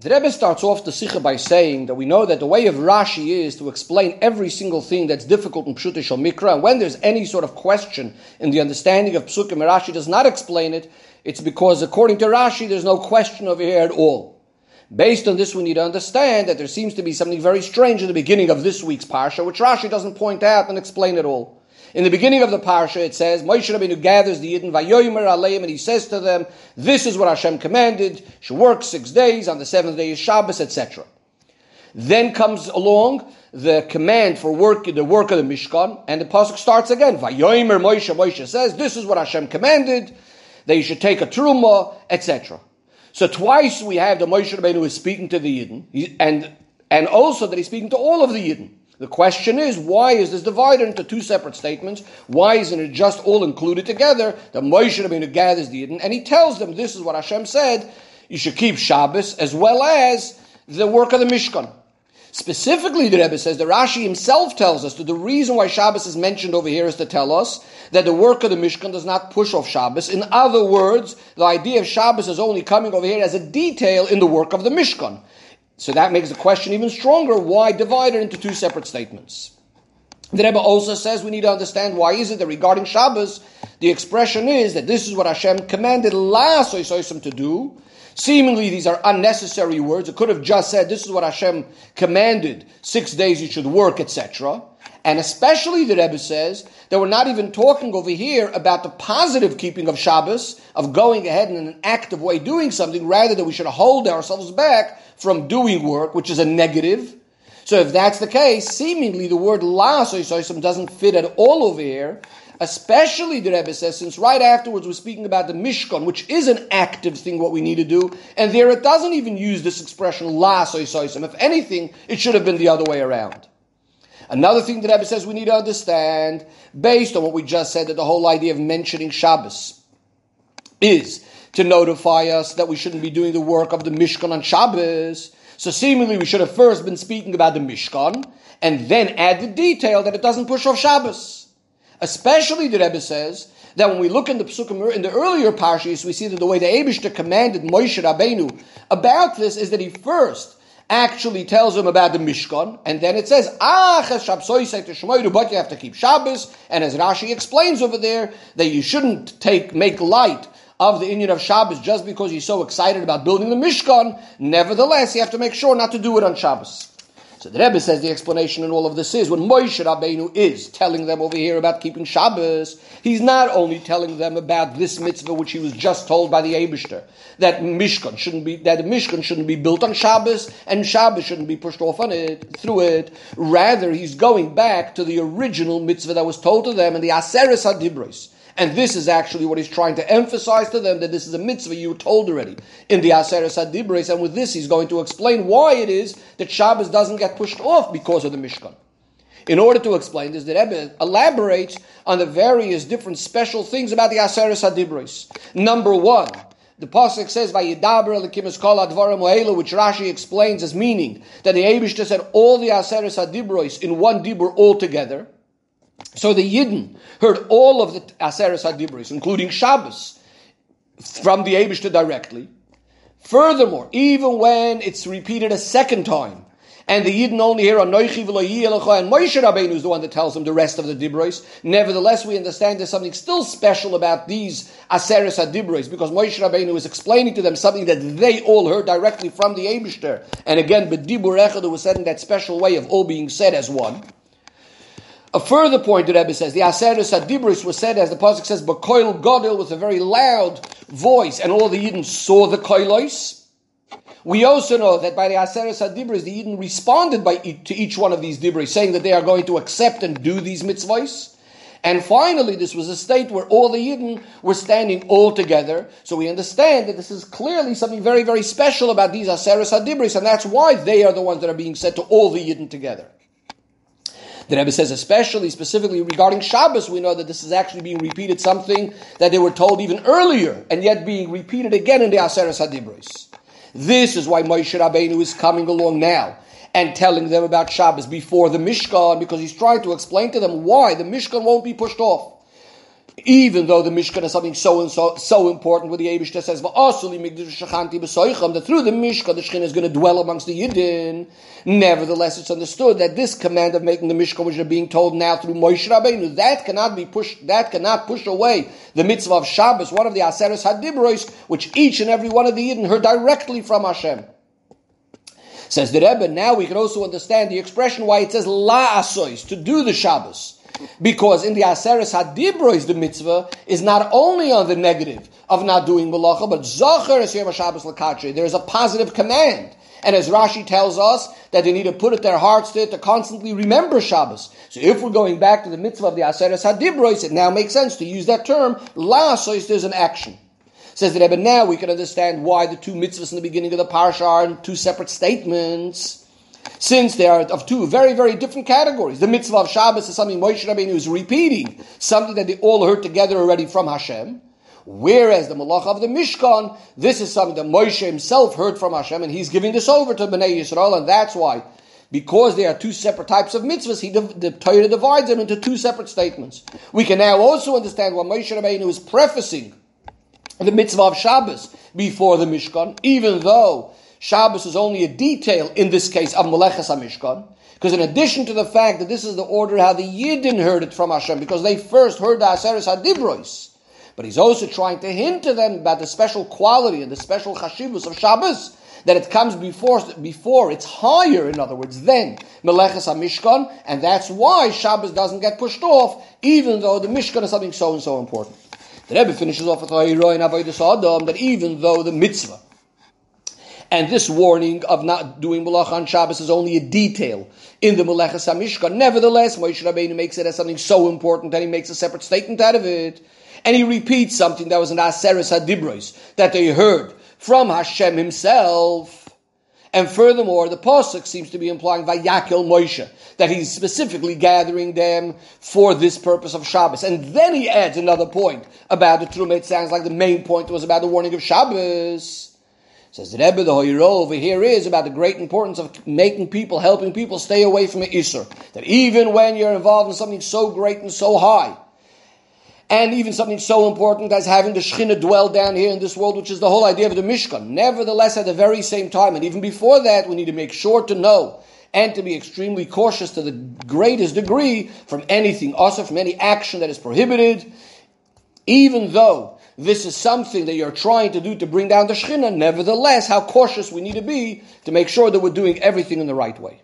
The Rebbe starts off the Sikha by saying that we know that the way of Rashi is to explain every single thing that's difficult in Pshuto shel Mikra, and when there's any sort of question in the understanding of Psukim, Rashi does not explain it, it's because according to Rashi, there's no question over here at all. Based on this, we need to understand that there seems to be something very strange in the beginning of this week's Parsha, which Rashi doesn't point out and explain at all. In the beginning of the parsha, it says Moshe Rabbeinu gathers the Yidden Vayomer Aleihem, and he says to them, "This is what Hashem commanded: should work six days. On the seventh day is Shabbos, etc." Then comes along the command for work, the work of the Mishkan, and the pasuk starts again. Vayomer Moshe. Moshe says, "This is what Hashem commanded: that you should take a truma, etc." So twice we have the Moshe Rabbeinu is speaking to the Yidden, and and also that he's speaking to all of the Yidden. The question is, why is this divided into two separate statements? Why isn't it just all included together? The Moshe Rabbeinu gathers the Yidden, and he tells them, this is what Hashem said, you should keep Shabbos as well as the work of the Mishkan. Specifically, the Rebbe says, the Rashi himself tells us that the reason why Shabbos is mentioned over here is to tell us that the work of the Mishkan does not push off Shabbos. In other words, the idea of Shabbos is only coming over here as a detail in the work of the Mishkan. So that makes the question even stronger. Why divide it into two separate statements? The Rebbe also says we need to understand why is it that regarding Shabbos, the expression is that this is what Hashem commanded La to do. Seemingly these are unnecessary words. It could have just said this is what Hashem commanded, six days you should work, etc. And especially the Rebbe says that we're not even talking over here about the positive keeping of Shabbos, of going ahead in an active way doing something, rather that we should hold ourselves back from doing work, which is a negative. So if that's the case, seemingly the word la doesn't fit at all over here. Especially the Rebbe says, since right afterwards we're speaking about the Mishkan, which is an active thing, what we need to do, and there it doesn't even use this expression la If anything, it should have been the other way around. Another thing that Rebbe says we need to understand, based on what we just said, that the whole idea of mentioning Shabbos is to notify us that we shouldn't be doing the work of the Mishkan on Shabbos. So seemingly we should have first been speaking about the Mishkan and then add the detail that it doesn't push off Shabbos. Especially the Rebbe says that when we look in the Psukim, in the earlier Parshas, we see that the way the Abishter commanded Moshe Rabbeinu about this is that he first actually tells him about the Mishkan, and then it says, Ah, but you have to keep Shabbos, and as Rashi explains over there, that you shouldn't take make light of the inyan of Shabbos just because you're so excited about building the Mishkan. Nevertheless, you have to make sure not to do it on Shabbos. So the Rebbe says the explanation in all of this is when Moshe Rabbeinu is telling them over here about keeping Shabbos, he's not only telling them about this mitzvah which he was just told by the Abishter that Mishkan shouldn't be that Mishkan shouldn't be built on Shabbos and Shabbos shouldn't be pushed off on it through it. Rather, he's going back to the original mitzvah that was told to them in the Aseres Hadibros and this is actually what he's trying to emphasize to them that this is a mitzvah you were told already in the Aseret Hadibres. And with this, he's going to explain why it is that Shabbos doesn't get pushed off because of the Mishkan. In order to explain this, the Rebbe elaborates on the various different special things about the Aseret Hadibres. Number one, the pasuk says "Vayidaber lekimus kol advarim oelu," which Rashi explains as meaning that the Eibushter said all the Aseres Hadibros in one dibur all together. So the Yidden heard all of the Aseres Hadibris, including Shabbos, from the Abishta directly. Furthermore, even when it's repeated a second time, and the Yidden only hear Anoichi v'lo and Moshe Rabbeinu is the one that tells them the rest of the Dibros. Nevertheless, we understand there's something still special about these Aseres HaDibros, because Moshe Rabbeinu is explaining to them something that they all heard directly from the Abishter. And again, B'dibur Echad was said in that special way of all being said as one. A further point the Rebbe says, the Aseres Adibris was said, as the Pasuk says, Bakoil Godil with a very loud voice, and all the Yidden saw the Koilos. We also know that by the Aseres Adibris, the Yidden responded by, to each one of these Dibris, saying that they are going to accept and do these mitzvahs. And finally, this was a state where all the Yidden were standing all together. So we understand that this is clearly something very, very special about these Aseres Adibris, and that's why they are the ones that are being said to all the Yidden together. The Rebbe says, especially, specifically regarding Shabbos, we know that this is actually being repeated something that they were told even earlier, and yet being repeated again in the Aseres Hadibros. This is why Moshe Rabbeinu is coming along now and telling them about Shabbos before the Mishkan, because he's trying to explain to them why the Mishkan won't be pushed off. Even though the Mishkan is something so and so so important, where the Eibush says that through the Mishkan the Shekhinah is going to dwell amongst the Yidden. Nevertheless, it's understood that this command of making the Mishkan, which are being told now through Moshe Rabbeinu, that cannot be pushed. That cannot push away the mitzvah of Shabbos, one of the Aseres Hadibros, which each and every one of the Yidden heard directly from Hashem. Says the Rebbe. Now we can also understand the expression why it says La Asois to do the Shabbos. Because in the Aseres Hadibrois, the mitzvah is not only on the negative of not doing malacha, but Zocher es Shabbos Lakatre. There is a positive command. And as Rashi tells us, that they need to put it their hearts to it to constantly remember Shabbos. So if we're going back to the mitzvah of the Aseres Hadibrois, it now makes sense to use that term. La Asois, there's an action. Says the Rebbe, now we can understand why the two mitzvahs in the beginning of the parsha are in two separate statements since they are of two very, very different categories. The mitzvah of Shabbos is something Moshe Rabbeinu is repeating, something that they all heard together already from Hashem. Whereas the malach of the Mishkan, this is something that Moshe himself heard from Hashem, and he's giving this over to Bnei Yisrael, and that's why, because they are two separate types of mitzvahs, he the Torah divides them into two separate statements. We can now also understand why Moshe Rabbeinu is prefacing the mitzvah of Shabbos before the Mishkan, even though Shabbos is only a detail in this case of Meleches HaMishkan. Because in addition to the fact that this is the order how the Yidden heard it from Hashem, because they first heard the Aseres HaDibrois, but he's also trying to hint to them about the special quality and the special chashivus of Shabbos, that it comes before, before it's higher, in other words, than Meleches HaMishkan, and that's why Shabbos doesn't get pushed off, even though the Mishkan is something so and so important. The Rebbe finishes off with that even though the mitzvah and this warning of not doing Malach on Shabbos is only a detail in the Melechas HaMishkan. Nevertheless, Moshe Rabbeinu makes it as something so important that he makes a separate statement out of it. And he repeats something that was in Aseres HaDibros, that they heard from Hashem himself. And furthermore, the Pasuk seems to be implying Vayakhel Moshe, that he's specifically gathering them for this purpose of Shabbos. And then he adds another point about the Truma. It sounds like the main point was about the warning of Shabbos. Says the Rebbe, the Hoyro over here is about the great importance of making people, helping people stay away from the Isser. That even when you're involved in something so great and so high, and even something so important as having the Shekhinah dwell down here in this world, which is the whole idea of the Mishkan. Nevertheless, at the very same time, and even before that, we need to make sure to know and to be extremely cautious to the greatest degree from anything, also from any action that is prohibited, even though this is something that you're trying to do to bring down the Shekhinah. Nevertheless, how cautious we need to be to make sure that we're doing everything in the right way.